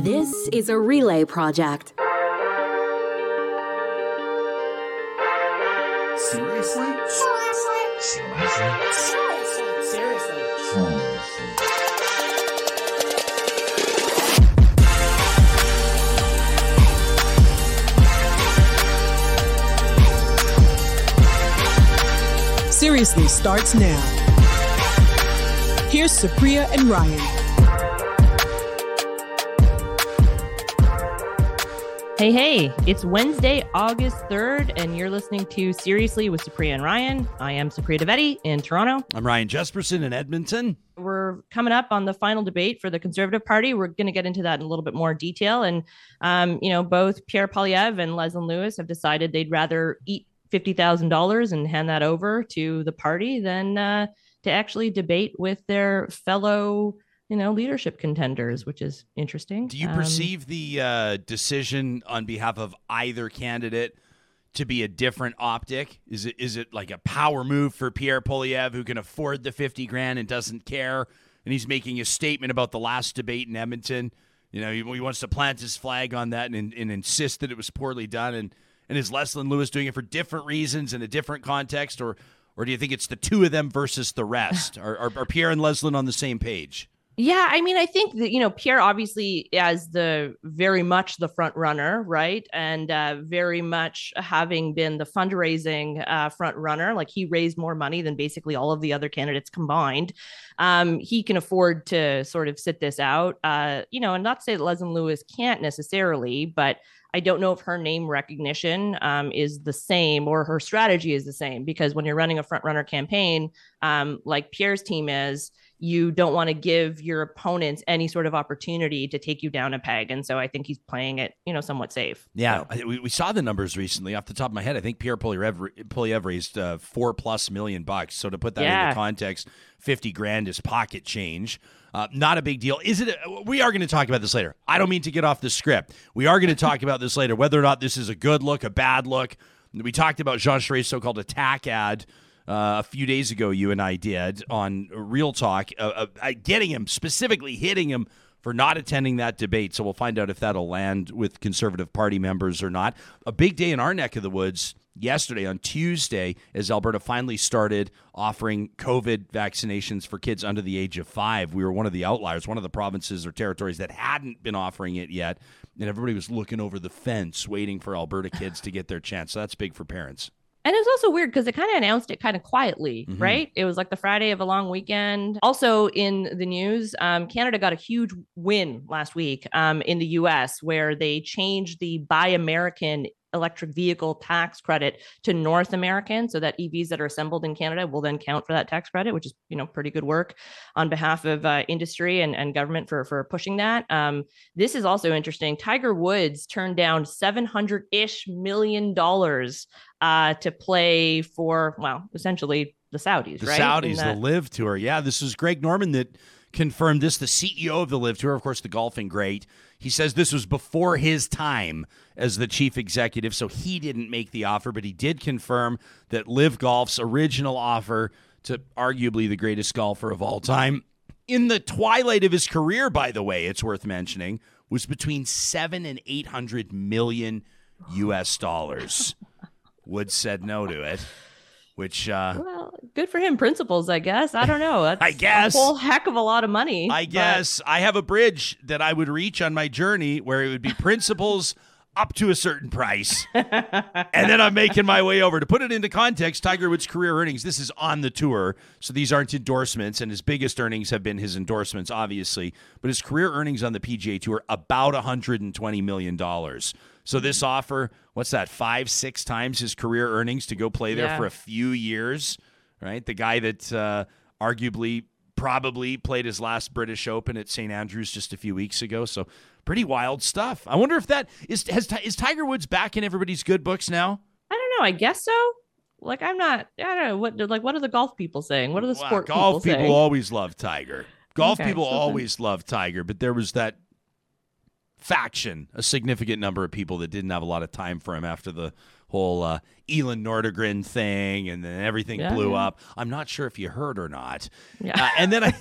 This is a relay project. Seriously? Seriously Seriously seriously starts now. Here's Supriya and Ryan. Hey, hey, it's Wednesday, August 3rd, and you're listening to Seriously with Supriya and Ryan. I am Supriya Dwivedi in Toronto. I'm Ryan Jespersen in Edmonton. We're coming up on the final debate for the Conservative Party. We're going to get into that in a little bit more detail. And, um, you know, both Pierre Poilievre and Leslyn Lewis have decided they'd rather eat $50,000 and hand that over to the party than uh, to actually debate with their fellow you know leadership contenders which is interesting Do you Um, perceive the uh, decision on behalf of either candidate to be a different optic? Is it is it like a power move for Pierre Poilievre, who can afford the 50 grand and doesn't care and he's making a statement about the last debate in Edmonton? You know, he, he wants to plant his flag on that and, and insist that it was poorly done and and is Leslyn Lewis doing it for different reasons in a different context or or do you think it's the two of them versus the rest? Are, are, are Pierre and Leslyn on the same page? Yeah, I mean, I think that you know Pierre obviously as the very much the front runner, right, and uh, very much having been the fundraising uh, front runner, like he raised more money than basically all of the other candidates combined. Um, he can afford to sort of sit this out, uh, you know, and not to say that Leslyn Lewis can't necessarily, but I don't know if her name recognition um, is the same or her strategy is the same because when you're running a front runner campaign, um, like Pierre's team is, you don't want to give your opponents any sort of opportunity to take you down a peg. And so I think he's playing it, you know, somewhat safe. Yeah, So- we, we saw the numbers recently. Off the top of my head, I think Pierre Poilievre, Poilievre raised uh, four plus million bucks. So to put that Yeah. into context, fifty grand is pocket change. Uh, not a big deal, is it? We are going to talk about this later. I don't mean to get off the script. We are going to talk about this later, whether or not this is a good look, a bad look. We talked about Jean Charest's so-called attack ad. Uh, a few days ago, you and I did on Real Talk, uh, uh, getting him specifically hitting him for not attending that debate. So we'll find out if that'll land with Conservative Party members or not. A big day in our neck of the woods yesterday on Tuesday as Alberta finally started offering COVID vaccinations for kids under the age of five. We were one of the outliers, one of the provinces or territories that hadn't been offering it yet. And everybody was looking over the fence waiting for Alberta kids to get their chance. So that's big for parents. And it was also weird because they kind of announced it kind of quietly, Mhm. right? It was like the Friday of a long weekend. Also in the news, um, Canada got a huge win last week um, in the US where they changed the Buy American electric vehicle tax credit to North Americans so that EVs that are assembled in Canada will then count for that tax credit, which is, you know, pretty good work on behalf of uh, industry and, and government for, for pushing that. Um, this is also interesting. Tiger Woods turned down 700 ish million dollars uh, to play for, well, essentially the Saudis, The right? Saudis, the LIV Tour. Yeah, this is Greg Norman that confirmed this, the CEO of the LIV Tour, of course, the golfing great. He says this was before his time as the chief executive, so he didn't make the offer, but he did confirm that LIV Golf's original offer to arguably the greatest golfer of all time, in the twilight of his career, by the way, it's worth mentioning, was between seven and eight hundred million U.S. dollars. Woods said no to it, which uh, well, good for him. Principles, I guess. I don't know. That's I guess. a whole heck of a lot of money. I but- guess I have a bridge that I would reach on my journey where it would be principles up to a certain price. and then I'm making my way over. To put it into context, Tiger Woods' career earnings, this is on the tour. So these aren't endorsements. And his biggest earnings have been his endorsements, obviously. But his career earnings on the PGA Tour, about $120 million. So this hmm. offer, what's that, five, six times his career earnings to go play there Yeah. for a few years, right? The guy that uh, arguably probably played his last British Open at St Andrews just a few weeks ago. So pretty wild stuff. I wonder if that is has is Tiger Woods back in everybody's good books now. I don't know. I guess so. Like I'm not. I don't know what. Like what are the golf people saying? What are the Wow, sport golf people people, always love Tiger. Golf Okay, people so then- always love Tiger, but there was that faction, a significant number of people that didn't have a lot of time for him after the whole uh, Elin Nordegren thing, and then everything Yeah, blew yeah. up. I'm not sure if you heard or not. Uh, Yeah. and then I,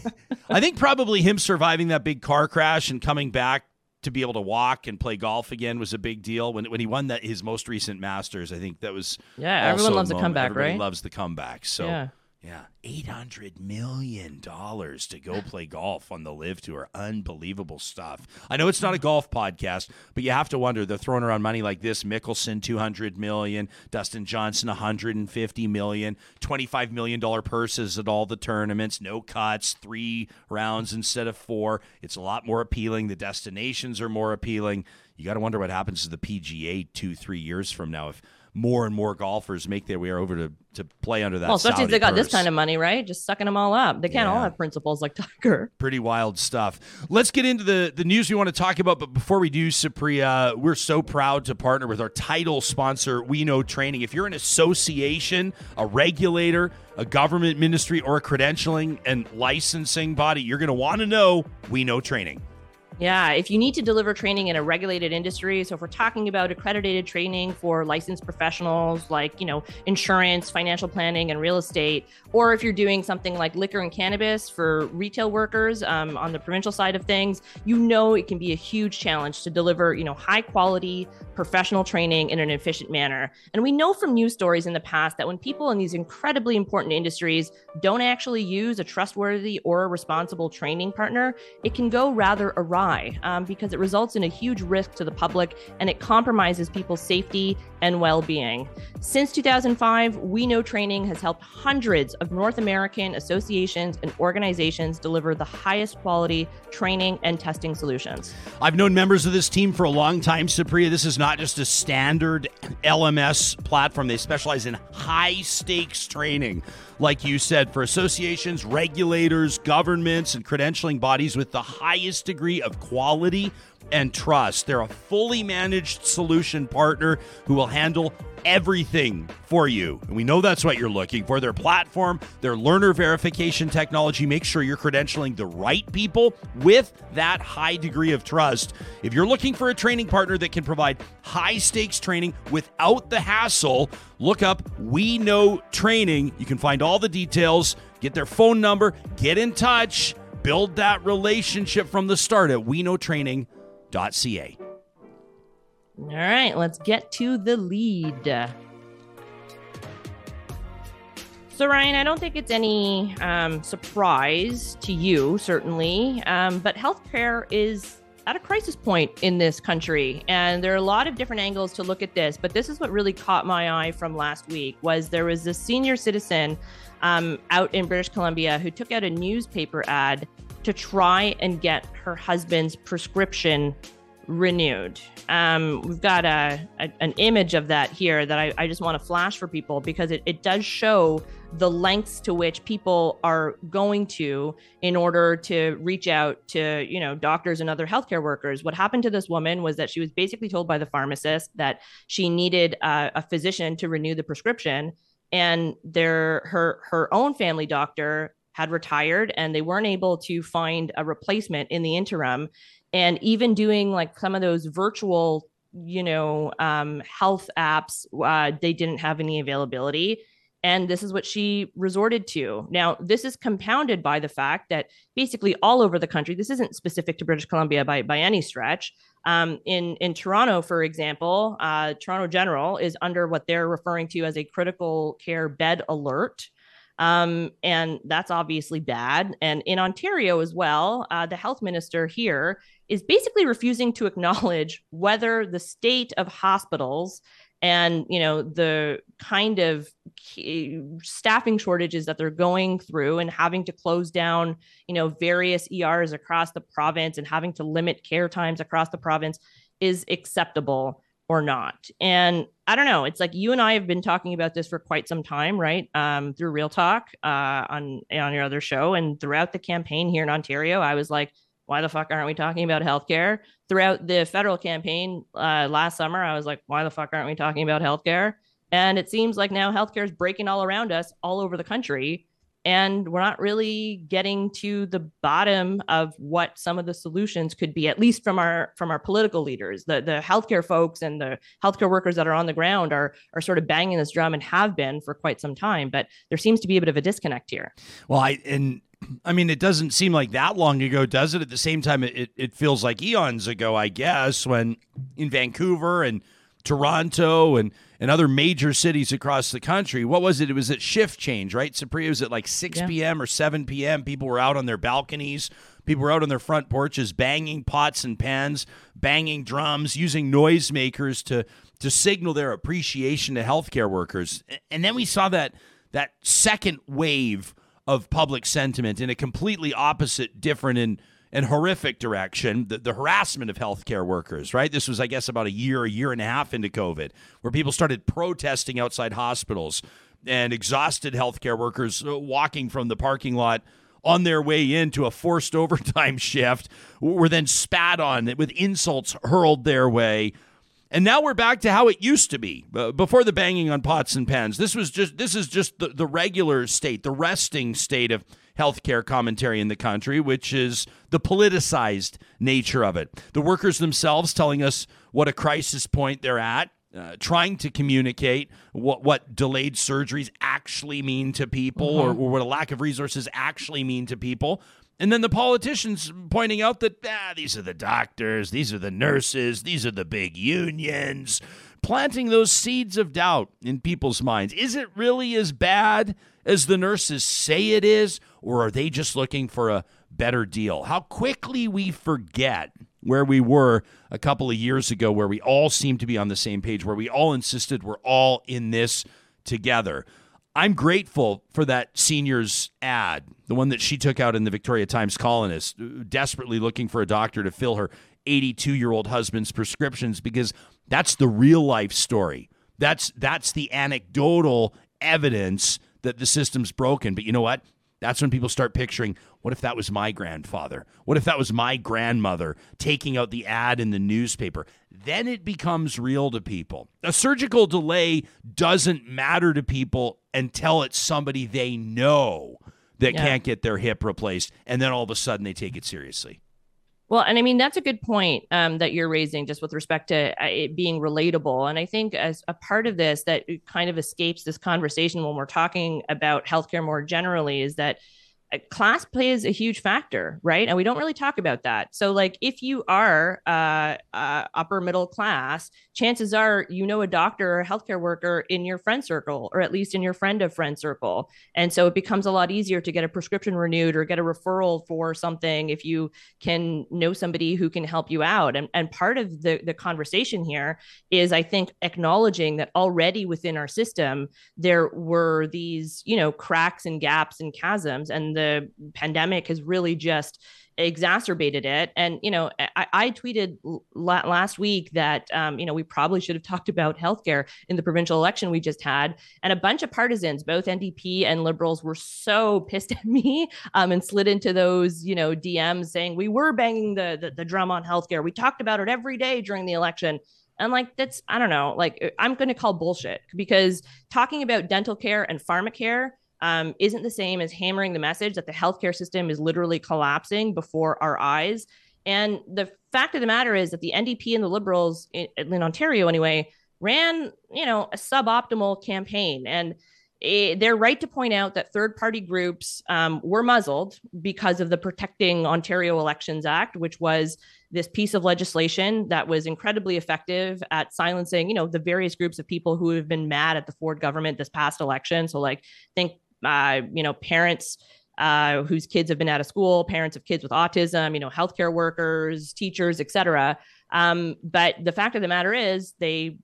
I think probably him surviving that big car crash and coming back to be able to walk and play golf again was a big deal. When when he won that his most recent Masters, I think that was Yeah, everyone loves a moment. comeback, Everybody right? Loves the comeback. So Yeah. Yeah, eight hundred million dollars to go play golf on the LIV Tour. Unbelievable stuff. I know it's not a golf podcast, but you have to wonder. They're throwing around money like this: Mickelson two hundred million, Dustin Johnson one hundred and fifty million, twenty five million dollar purses at all the tournaments, no cuts, three rounds instead of four. It's a lot more appealing. The destinations are more appealing. You got to wonder what happens to the PGA two, three years from now if more and more golfers make their way over to, to play under that. Well, especially if they got this kind of money, right? Just sucking them all up. They can't all have principles like Tucker. pretty wild stuff. Let's get into the the news we want to talk about, but before we do, Supriya, we're so proud to partner with our title sponsor, We Know Training. If you're an association, a regulator, a government ministry, or a credentialing and licensing body, you're going to want to know We Know Training. Yeah, if you need to deliver training in a regulated industry, so if we're talking about accredited training for licensed professionals like, you know, insurance, financial planning, and real estate, or if you're doing something like liquor and cannabis for retail workers um, on the provincial side of things, you know it can be a huge challenge to deliver, you know, high quality professional training in an efficient manner. And we know from news stories in the past that when people in these incredibly important industries don't actually use a trustworthy or a responsible training partner, it can go rather awry um, because it results in a huge risk to the public and it compromises people's safety and well being. Since 2005, We Know Training has helped hundreds of North American associations and organizations deliver the highest quality training and testing solutions. I've known members of this team for a long time, Supriya. This is not just a standard LMS platform. They specialize in high stakes training, like you said, for associations, regulators, governments, and credentialing bodies with the highest degree of quality and trust. They're a fully managed solution partner who will handle everything for you. And we know that's what you're looking for. Their platform, their learner verification technology, make sure you're credentialing the right people with that high degree of trust. If you're looking for a training partner that can provide high stakes training without the hassle, look up We Know Training. You can find all the details, get their phone number, get in touch, build that relationship from the start at weknowtraining.ca. All right, let's get to the lead. So, Ryan, I don't think it's any um, surprise to you, certainly, um, but healthcare is at a crisis point in this country, and there are a lot of different angles to look at this. But this is what really caught my eye from last week: was there was this senior citizen um, out in British Columbia who took out a newspaper ad to try and get her husband's prescription renewed. Um, we've got a, a- an image of that here that I, I just want to flash for people because it, it does show the lengths to which people are going to in order to reach out to you know doctors and other healthcare workers what happened to this woman was that she was basically told by the pharmacist that she needed uh, a physician to renew the prescription and their her her own family doctor had retired and they weren't able to find a replacement in the interim. And even doing like some of those virtual you know um, health apps uh, they didn't have any availability. And this is what she resorted to. Now this is compounded by the fact that basically all over the country this isn't specific to british columbia by, by any stretch um, in in toronto for example uh, toronto general is under what they're referring to as a critical care bed alert um, and that's obviously bad. And in Ontario as well, uh, the health minister here is basically refusing to acknowledge whether the state of hospitals and you know the kind of staffing shortages that they're going through and having to close down you know various ERs across the province and having to limit care times across the province is acceptable or not. And I don't know. It's like you and I have been talking about this for quite some time, right? Um, through Real Talk uh, on on your other show, and throughout the campaign here in Ontario, I was like, "Why the fuck aren't we talking about healthcare?" Throughout the federal campaign uh, last summer, I was like, "Why the fuck aren't we talking about healthcare?" And it seems like now healthcare is breaking all around us, all over the country, and we're not really getting to the bottom of what some of the solutions could be at least from our from our political leaders the the healthcare folks and the healthcare workers that are on the ground are are sort of banging this drum and have been for quite some time but there seems to be a bit of a disconnect here Well, I and I mean, it doesn't seem like that long ago, does it? At the same time, it, it feels like eons ago, I guess, when in Vancouver and Toronto and, and other major cities across the country, what was it? It was at shift change, right? Supriya was at like 6 yeah. p.m. or 7 p.m. People were out on their balconies. People were out on their front porches banging pots and pans, banging drums, using noisemakers to to signal their appreciation to healthcare workers. And then we saw that that second wave of public sentiment in a completely opposite, different, and and horrific direction. The, the harassment of healthcare workers right? This was i guess about a year a year and a half into covid where people started protesting outside hospitals and exhausted healthcare workers uh, walking from the parking lot on their way into a forced overtime shift were then spat on with insults hurled their way and now we're back to how it used to be uh, before the banging on pots and pans. This was just this is just the, the regular state, the resting state of healthcare commentary in the country, which is the politicized nature of it. The workers themselves telling us what a crisis point they're at. Uh, trying to communicate what what delayed surgeries actually mean to people, mm-hmm. or, or what a lack of resources actually mean to people. And then the politicians pointing out that ah, these are the doctors, these are the nurses, these are the big unions, planting those seeds of doubt in people's minds. Is it really as bad as the nurses say it is, or are they just looking for a better deal? How quickly we forget where we were a couple of years ago, where we all seemed to be on the same page, where we all insisted we're all in this together. I'm grateful for that senior's ad, the one that she took out in the Victoria Times Colonist, uh, desperately looking for a doctor to fill her 82 year old husband's prescriptions, because that's the real life story. That's that's the anecdotal evidence that the system's broken. But you know what? That's when people start picturing what if that was my grandfather? What if that was my grandmother taking out the ad in the newspaper? Then it becomes real to people. A surgical delay doesn't matter to people until it's somebody they know that yeah. can't get their hip replaced. And then all of a sudden they take it seriously. Well, and I mean, that's a good point um, that you're raising just with respect to uh, it being relatable. And I think as a part of this that kind of escapes this conversation when we're talking about healthcare more generally is that class plays a huge factor, right? And we don't really talk about that. So, like, if you are uh, uh, upper middle class, chances are you know a doctor or a healthcare worker in your friend circle, or at least in your friend of friend circle. And so it becomes a lot easier to get a prescription renewed or get a referral for something if you can know somebody who can help you out. And, and part of the, the conversation here is, I think, acknowledging that already within our system, there were these, you know, cracks and gaps and chasms. And the pandemic has really just exacerbated it. And, you know, I, I tweeted last week that, um, you know, we probably should have talked about healthcare in the provincial election we just had. And a bunch of partisans, both NDP and liberals, were so pissed at me um, and slid into those, you know, DMs saying we were banging the, the, the drum on healthcare. We talked about it every day during the election. And like that's I don't know, like I'm going to call bullshit because talking about dental care and pharmacare um, isn't the same as hammering the message that the healthcare system is literally collapsing before our eyes. And the fact of the matter is that the NDP and the Liberals in, in Ontario, anyway, ran you know a suboptimal campaign and it, they're right to point out that third party groups um, were muzzled because of the Protecting Ontario Elections Act, which was this piece of legislation that was incredibly effective at silencing, you know, the various groups of people who have been mad at the Ford government this past election. So, like, think uh, you know, parents uh, whose kids have been out of school, parents of kids with autism, you know, healthcare workers, teachers, et cetera. Um, but the fact of the matter is, they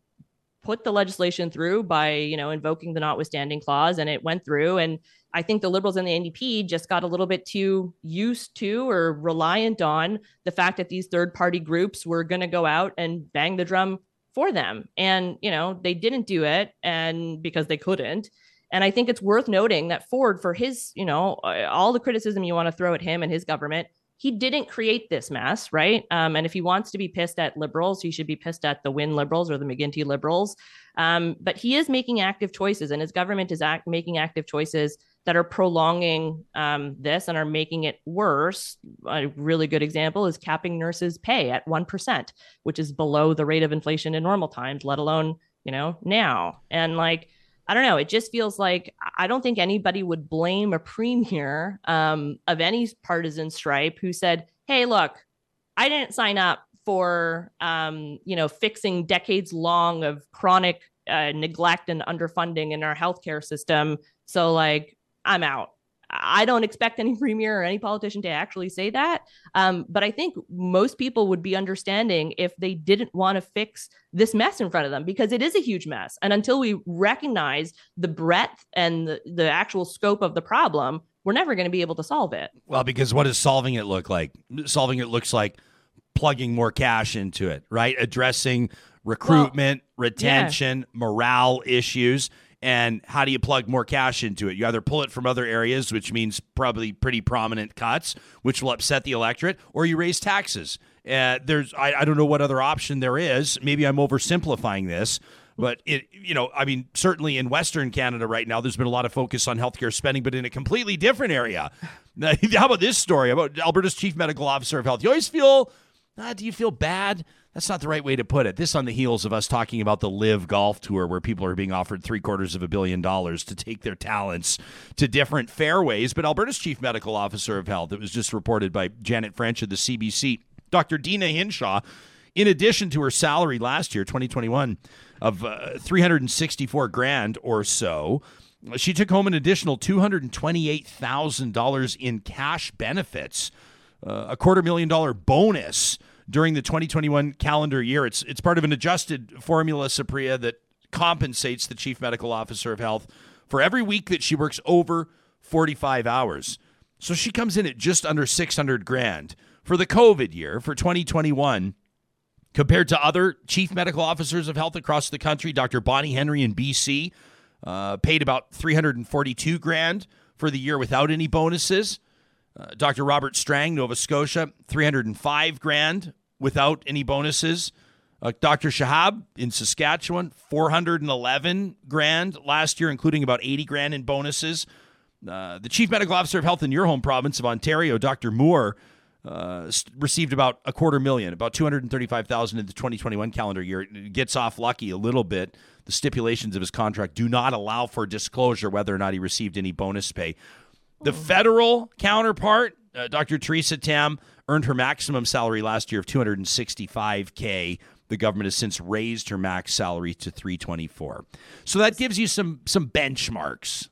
put the legislation through by, you know, invoking the notwithstanding clause, and it went through. And I think the Liberals and the NDP just got a little bit too used to or reliant on the fact that these third party groups were going to go out and bang the drum for them. And, you know, they didn't do it and because they couldn't. And I think it's worth noting that Ford, for his, you know, all the criticism you want to throw at him and his government, he didn't create this mess, right? Um, and if he wants to be pissed at liberals, he should be pissed at the Wynne liberals or the McGuinty liberals. Um, but he is making active choices, and his government is act- making active choices that are prolonging um, this and are making it worse. A really good example is capping nurses' pay at one percent, which is below the rate of inflation in normal times, let alone you know now. And like I don't know. It just feels like I don't think anybody would blame a premier um, of any partisan stripe who said, "Hey, look, I didn't sign up for um, you know fixing decades long of chronic uh, neglect and underfunding in our healthcare system. So like, I'm out." I don't expect any premier or any politician to actually say that. Um, but I think most people would be understanding if they didn't want to fix this mess in front of them because it is a huge mess. And until we recognize the breadth and the, the actual scope of the problem, we're never going to be able to solve it. Well, because what does solving it look like? Solving it looks like plugging more cash into it, right? Addressing recruitment, well, retention, yeah. morale issues and how do you plug more cash into it? You either pull it from other areas, which means probably pretty prominent cuts, which will upset the electorate, or you raise taxes. Uh, there's I, I don't know what other option there is. Maybe I'm oversimplifying this, but it you know I mean certainly in Western Canada right now, there's been a lot of focus on healthcare spending, but in a completely different area. how about this story about Alberta's chief medical officer of health? You always feel, uh, do you feel bad? That's not the right way to put it. This on the heels of us talking about the LIV Golf Tour, where people are being offered three quarters of a billion dollars to take their talents to different fairways. But Alberta's chief medical officer of health, it was just reported by Janet French of the CBC, Dr. Deena Hinshaw, in addition to her salary last year, 2021, of uh, 364 grand or so, she took home an additional $228,000 in cash benefits, uh, a quarter million dollar bonus during the 2021 calendar year. It's it's part of an adjusted formula, Supriya, that compensates the chief medical officer of health for every week that she works over 45 hours. So she comes in at just under 600 grand for the COVID year for 2021 compared to other chief medical officers of health across the country. Dr. Bonnie Henry in BC uh, paid about 342 grand for the year without any bonuses. Uh, Dr. Robert Strang, Nova Scotia, 305 grand without any bonuses. Uh, Dr. Shahab in Saskatchewan, 411 grand last year, including about 80 grand in bonuses. Uh, the chief medical officer of health in your home province of Ontario, Dr. Moore, uh, received about a quarter million, about 235,000 in the 2021 calendar year. It gets off lucky a little bit. The stipulations of his contract do not allow for disclosure whether or not he received any bonus pay. The federal counterpart, uh, Dr. Theresa Tam, earned her maximum salary last year of 265k. The government has since raised her max salary to 324. So that gives you some some benchmarks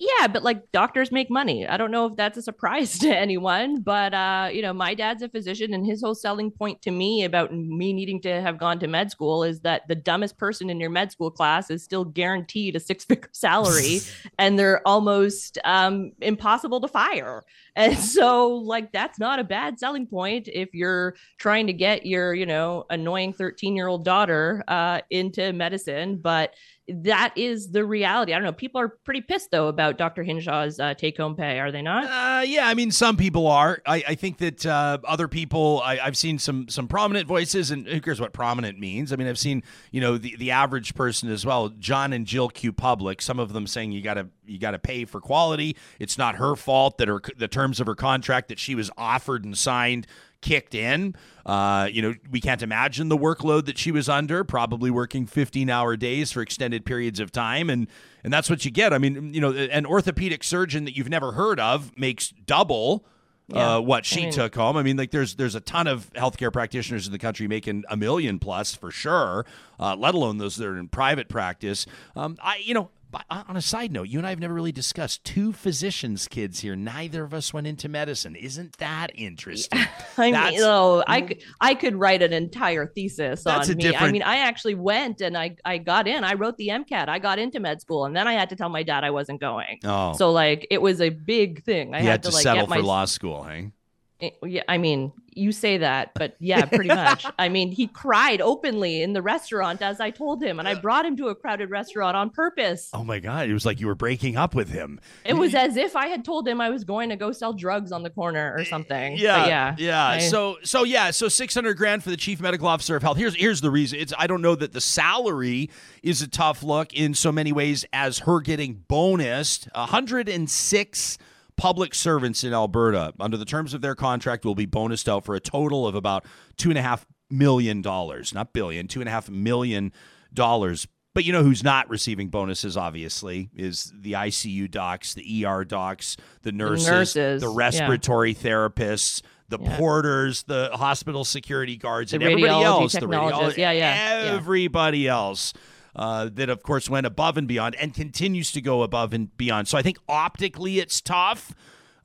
yeah, but like doctors make money. I don't know if that's a surprise to anyone, but uh, you know, my dad's a physician and his whole selling point to me about me needing to have gone to med school is that the dumbest person in your med school class is still guaranteed a six-figure salary and they're almost um, impossible to fire. And so like that's not a bad selling point if you're trying to get your, you know, annoying 13-year-old daughter uh, into medicine, but that is the reality. I don't know. People are pretty pissed though about Dr. Hinshaw's uh, take home pay, are they not? Uh, yeah, I mean, some people are. I, I think that uh, other people, I, have seen some some prominent voices, and who cares what prominent means? I mean, I've seen you know the, the average person as well. John and Jill Q Public, some of them saying you gotta you gotta pay for quality. It's not her fault that her the terms of her contract that she was offered and signed kicked in. Uh, you know, we can't imagine the workload that she was under, probably working 15 hour days for extended periods of time. And, and that's what you get. I mean, you know, an orthopedic surgeon that you've never heard of makes double. Yeah. Uh, what she I mean, took home. I mean, like there's there's a ton of healthcare practitioners in the country making a million plus for sure. Uh, let alone those that are in private practice. Um, I you know on a side note, you and I have never really discussed two physicians' kids here. Neither of us went into medicine. Isn't that interesting? I that's, mean, oh, I could, I could write an entire thesis on me. Different... I mean, I actually went and I, I got in. I wrote the MCAT. I got into med school, and then I had to tell my dad I wasn't going. Oh, so like it was a big thing. I had, had, to, to like, settle my... for law school, hey? Eh, yeah, I mean, you say that, but yeah, pretty much. I mean, he cried openly in the restaurant as I told him, and I brought him to a crowded restaurant on purpose. Oh my god, it was like you were breaking up with him. It was as if I had told him I was going to go sell drugs on the corner or something. Yeah, but yeah, yeah. I, so, so yeah, so six hundred grand for the chief medical officer of health. Here's here's the reason. It's I don't know that the salary is a tough look in so many ways as her getting bonused. hundred and six public servants in Alberta, under the terms of their contract, will be bonused out for a total of about two and a half million dollars, not billion, two and a half million dollars But you know who's not receiving bonuses, obviously, is the ICU docs, the ER docs, the nurses, the, nurses, yeah. respiratory therapists, the Yeah. porters, the hospital security guards, The and everybody else. The technologists. radiolo- Yeah, yeah, yeah. Everybody else. Uh, that of course went above and beyond and continues to go above and beyond. So I think optically it's tough.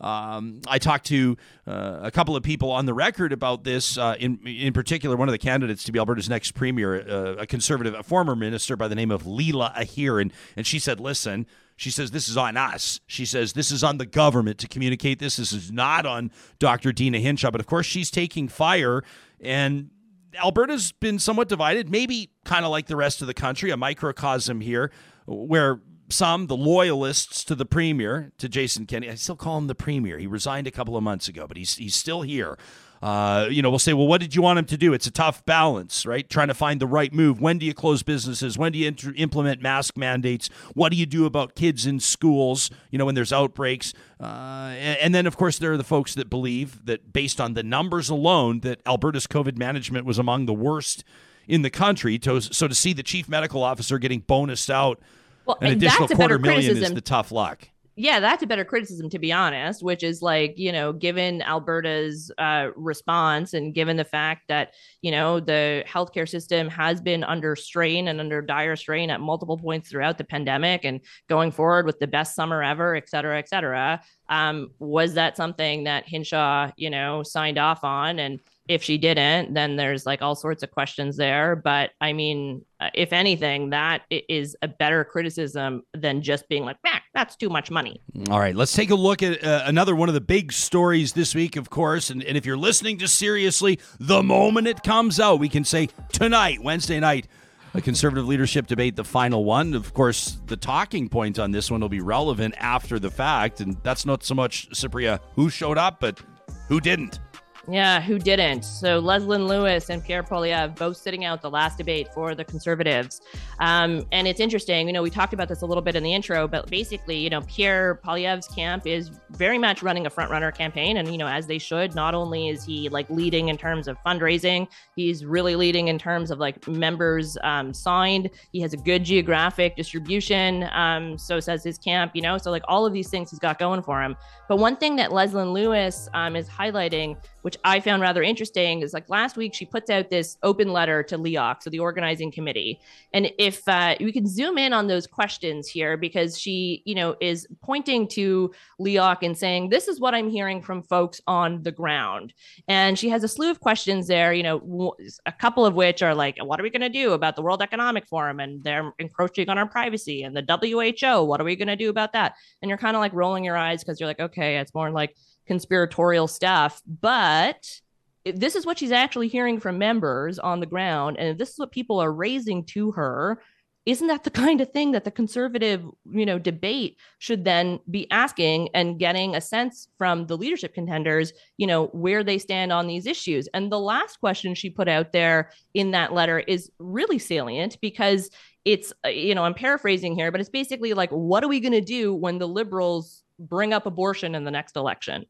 Um, I talked to uh, a couple of people on the record about this. Uh, in in particular, one of the candidates to be Alberta's next premier, uh, a conservative, a former minister by the name of Leela Aheer, and and she said, "Listen." She says this is on us. She says this is on the government to communicate this. This is not on Dr. Deena Hinshaw. But of course, she's taking fire, and Alberta's been somewhat divided, maybe kind of like the rest of the country, a microcosm here, where some, the loyalists to the premier, to Jason Kenney, I still call him the premier. He resigned a couple of months ago, but he's he's still here. Uh, you know, we'll say, well, what did you want him to do? It's a tough balance, right? Trying to find the right move. When do you close businesses? When do you inter- implement mask mandates? What do you do about kids in schools? You know, when there's outbreaks. Uh, and, and then, of course, there are the folks that believe that, based on the numbers alone, that Alberta's COVID management was among the worst in the country. To, so to see the chief medical officer getting bonused out Well, an additional that's a quarter better million is criticism the tough luck. yeah, that's a better criticism, to be honest, which is like, you know, given Alberta's uh, response and given the fact that, you know, the healthcare system has been under strain and under dire strain at multiple points throughout the pandemic and going forward with the best summer ever, et cetera, et cetera. Um, was that something that Hinshaw, you know, signed off on? And if she didn't, then there's like all sorts of questions there. But I mean, uh, if anything, that is a better criticism than just being like, "Bah, that's too much money. All right, let's take a look at uh, another one of the big stories this week, of course. And, and if you're listening to Seriously, the moment it comes out, we can say tonight, Wednesday night, a conservative leadership debate, the final one. Of course, the talking point on this one will be relevant after the fact. And that's not so much, Supriya, who showed up, but who didn't. Yeah, who didn't? So Leslyn Lewis and Pierre Poilievre both sitting out the last debate for the Conservatives. Um, and it's interesting, you know, we talked about this a little bit in the intro, but basically, you know, Pierre Poilievre's camp is very much running a front runner campaign. And, you know, as they should, not only is he like leading in terms of fundraising, he's really leading in terms of like members um, signed. He has a good geographic distribution. Um, so says his camp, you know, so like all of these things he's got going for him. But one thing that Leslyn Lewis um, is highlighting, which I found rather interesting, is like last week she puts out this open letter to LEOC, so the organizing committee. And if uh, we can zoom in on those questions here, because she, you know, is pointing to LEOC and saying, "This is what I'm hearing from folks on the ground." And she has a slew of questions there. You know, a couple of which are like, "What are we going to do about the World Economic Forum and they're encroaching on our privacy?" And the WHO, what are we going to do about that? And you're kind of like rolling your eyes because you're like, "Okay, it's more like." Conspiratorial stuff, but if this is what she's actually hearing from members on the ground, and this is what people are raising to her. Isn't that the kind of thing that the conservative, you know, debate should then be asking and getting a sense from the leadership contenders, you know, where they stand on these issues? And the last question she put out there in that letter is really salient because it's, you know, I'm paraphrasing here, but it's basically like, what are we going to do when the liberals bring up abortion in the next election?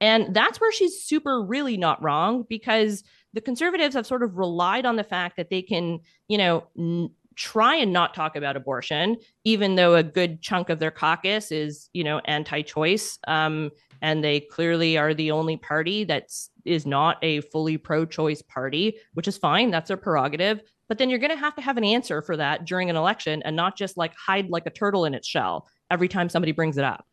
And that's where she's super really not wrong because the conservatives have sort of relied on the fact that they can, you know, n- try and not talk about abortion, even though a good chunk of their caucus is, you know, anti-choice. Um, and they clearly are the only party that's is not a fully pro-choice party, which is fine. That's their prerogative. But then you're going to have to have an answer for that during an election and not just like hide like a turtle in its shell every time somebody brings it up.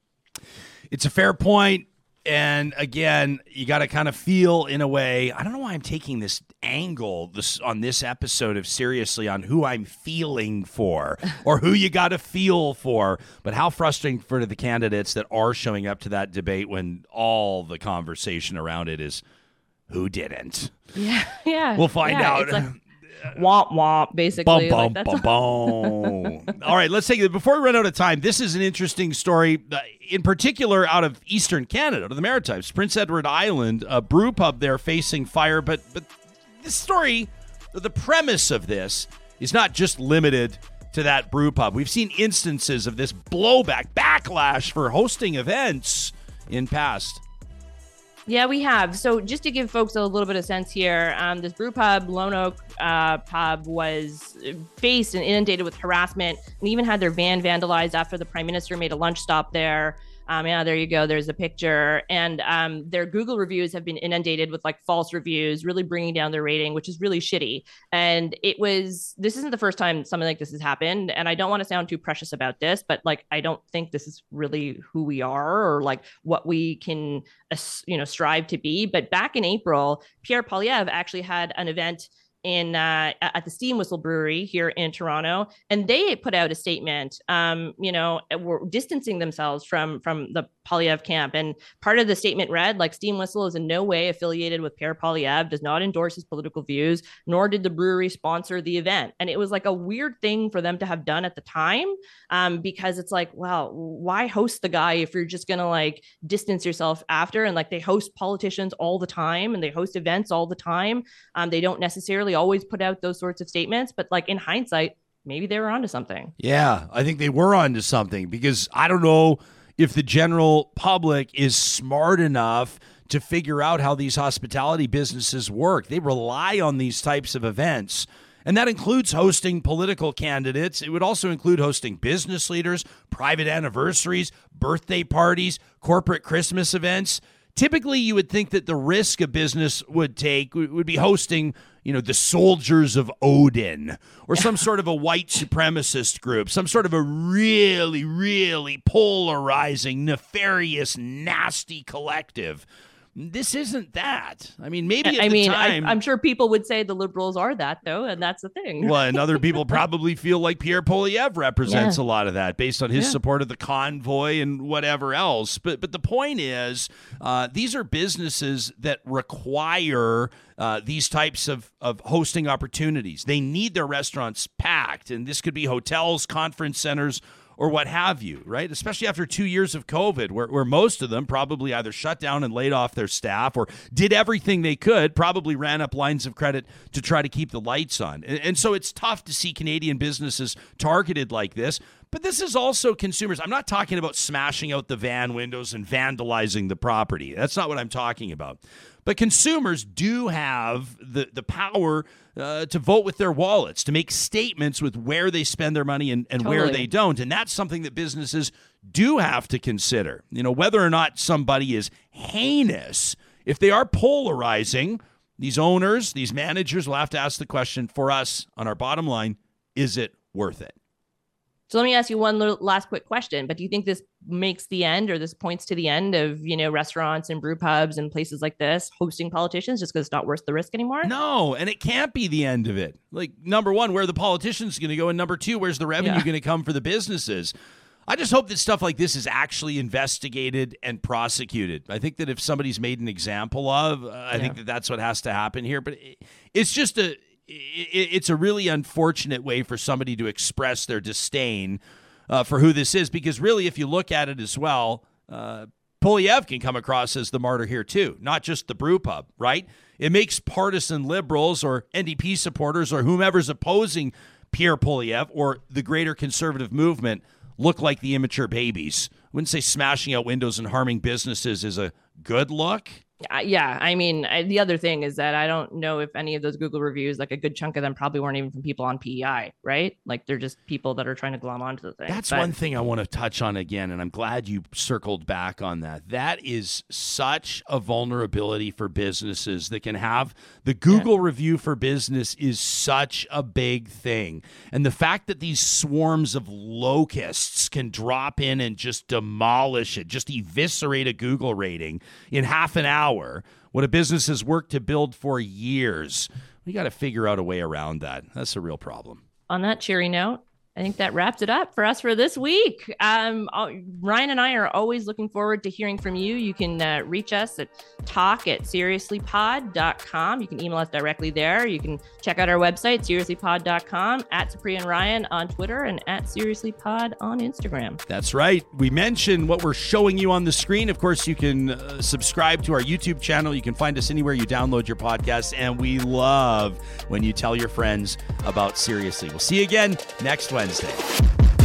It's a fair point. And again, you got to kind of feel in a way. I don't know why I'm taking this angle this on this episode of seriously on who I'm feeling for or who you got to feel for. But how frustrating for the candidates that are showing up to that debate when all the conversation around it is who didn't. Yeah, yeah. We'll find yeah, out. Like womp womp, basically. Bum, bum, like, bum, bum. All right, let's take it. Before we run out of time, this is an interesting story, uh, in particular out of Eastern Canada, to the Maritimes. Prince Edward Island, a brew pub there facing fire. But, but this story, the premise of this is not just limited to that brew pub. We've seen instances of this blowback, backlash for hosting events in past. Yeah, we have. So just to give folks a little bit of sense here, um, this brew pub, Lone Oak uh, pub, was faced and inundated with harassment and even had their van vandalized after the prime minister made a lunch stop there. Um, yeah, there you go. There's a picture. And um, their Google reviews have been inundated with like false reviews, really bringing down their rating, which is really shitty. And it was, this isn't the first time something like this has happened. And I don't want to sound too precious about this, but like, I don't think this is really who we are or like what we can, you know, strive to be. But back in April, Pierre Poilievre actually had an event in uh, at the Steam Whistle Brewery here in Toronto, and they put out a statement. Um, you know, were distancing themselves from from the Poilievre camp. And part of the statement read like Steam Whistle is in no way affiliated with Pierre Poilievre, does not endorse his political views, nor did the brewery sponsor the event. And it was like a weird thing for them to have done at the time um, because it's like, well, why host the guy if you're just to like distance yourself after? And like they host politicians all the time and they host events all the time. Um, they don't necessarily always put out those sorts of statements, but like in hindsight, maybe they were onto something. Yeah, I think they were onto something because I don't know if the general public is smart enough to figure out how these hospitality businesses work. They rely on these types of events. And that includes hosting political candidates. It would also include hosting business leaders, private anniversaries, birthday parties, corporate Christmas events. Typically, you would think that the risk a business would take would be hosting you know, the soldiers of Odin or some sort of a white supremacist group, some sort of a really, really polarizing, nefarious, nasty collective this isn't that. I mean, maybe I mean, time, I, am sure people would say the liberals are that though, and that's the thing. well, and other people probably feel like Pierre Poilievre represents yeah. a lot of that based on his yeah. support of the convoy and whatever else. But but the point is, uh, these are businesses that require. Uh, these types of, of hosting opportunities. They need their restaurants packed, and this could be hotels, conference centers, or what have you, right? Especially after two years of COVID, where, where most of them probably either shut down and laid off their staff or did everything they could, probably ran up lines of credit to try to keep the lights on. And, and so it's tough to see Canadian businesses targeted like this. But this is also consumers. I'm not talking about smashing out the van windows and vandalizing the property. That's not what I'm talking about. But consumers do have the, the power uh, to vote with their wallets, to make statements with where they spend their money and, and totally. where they don't. And that's something that businesses do have to consider. You know, whether or not somebody is heinous, if they are polarizing, these owners, these managers will have to ask the question for us on our bottom line is it worth it? So let me ask you one last quick question. But do you think this makes the end, or this points to the end of you know restaurants and brew pubs and places like this hosting politicians just because it's not worth the risk anymore? No, and it can't be the end of it. Like number one, where the politicians going to go, and number two, where's the revenue yeah. going to come for the businesses? I just hope that stuff like this is actually investigated and prosecuted. I think that if somebody's made an example of, uh, I yeah. think that that's what has to happen here. But it, it's just a it's a really unfortunate way for somebody to express their disdain uh, for who this is because really if you look at it as well uh, Poilievre can come across as the martyr here too not just the brew pub right? It makes partisan liberals or NDP supporters or whomever's opposing Pierre Poilievre or the greater conservative movement look like the immature babies. I wouldn't say smashing out windows and harming businesses is a good look yeah i mean I, the other thing is that i don't know if any of those google reviews like a good chunk of them probably weren't even from people on pei right? Like they're just people that are trying to glom onto the thing that's but, one thing i want to touch on again and i'm glad you circled back on that. That is such a vulnerability for businesses that can have the google yeah. review for business is such a big thing. And the fact that these swarms of locusts can drop in and just demolish it just eviscerate a google rating in half an hour what a business has worked to build for years. We got to figure out a way around that. That's a real problem. On that cheery note, I think that wraps it up for us for this week. Um, uh, Ryan and I are always looking forward to hearing from you. You can uh, reach us at talk at seriouslypod.com. You can email us directly there. You can check out our website, seriouslypod.com, at Supriya and Ryan on Twitter, and at seriouslypod on Instagram. That's right. We mentioned what we're showing you on the screen. Of course, you can uh, subscribe to our YouTube channel. You can find us anywhere you download your podcasts. And we love when you tell your friends about Seriously. We'll see you again next Wednesday. Wednesday.